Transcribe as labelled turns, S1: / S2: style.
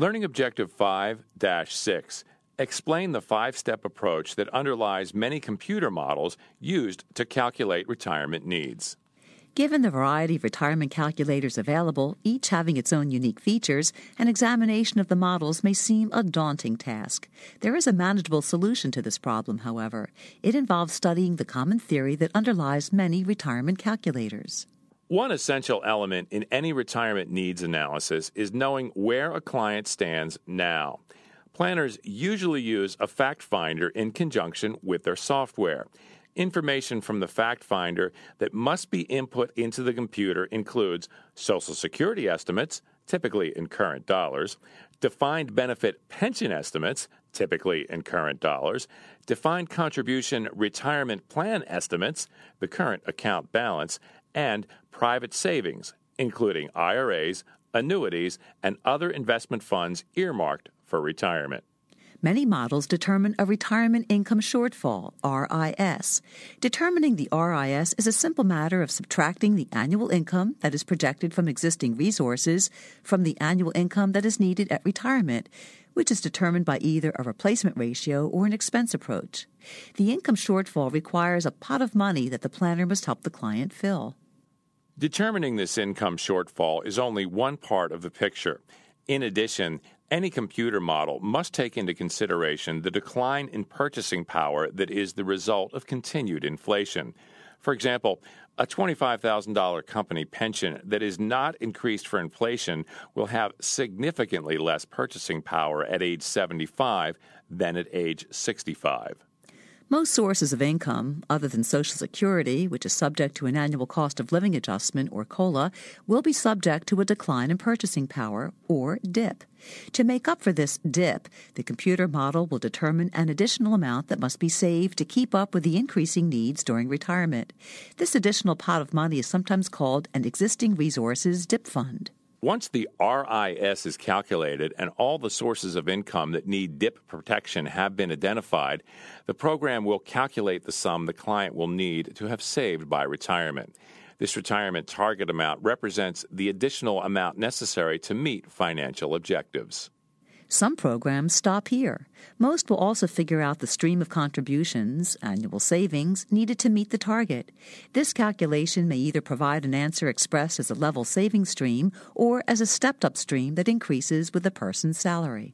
S1: Learning Objective 5 6. Explain the five step approach that underlies many computer models used to calculate retirement needs.
S2: Given the variety of retirement calculators available, each having its own unique features, an examination of the models may seem a daunting task. There is a manageable solution to this problem, however. It involves studying the common theory that underlies many retirement calculators.
S1: One essential element in any retirement needs analysis is knowing where a client stands now. Planners usually use a fact finder in conjunction with their software. Information from the fact finder that must be input into the computer includes Social Security estimates, typically in current dollars, defined benefit pension estimates, typically in current dollars, defined contribution retirement plan estimates, the current account balance, and private savings, including IRAs, annuities, and other investment funds earmarked for retirement.
S2: Many models determine a retirement income shortfall, RIS. Determining the RIS is a simple matter of subtracting the annual income that is projected from existing resources from the annual income that is needed at retirement, which is determined by either a replacement ratio or an expense approach. The income shortfall requires a pot of money that the planner must help the client fill.
S1: Determining this income shortfall is only one part of the picture. In addition, any computer model must take into consideration the decline in purchasing power that is the result of continued inflation. For example, a $25,000 company pension that is not increased for inflation will have significantly less purchasing power at age 75 than at age 65.
S2: Most sources of income, other than Social Security, which is subject to an annual cost of living adjustment or COLA, will be subject to a decline in purchasing power or DIP. To make up for this dip, the computer model will determine an additional amount that must be saved to keep up with the increasing needs during retirement. This additional pot of money is sometimes called an existing resources DIP fund.
S1: Once the RIS is calculated and all the sources of income that need DIP protection have been identified, the program will calculate the sum the client will need to have saved by retirement. This retirement target amount represents the additional amount necessary to meet financial objectives.
S2: Some programs stop here. Most will also figure out the stream of contributions, annual savings, needed to meet the target. This calculation may either provide an answer expressed as a level savings stream or as a stepped up stream that increases with the person's salary.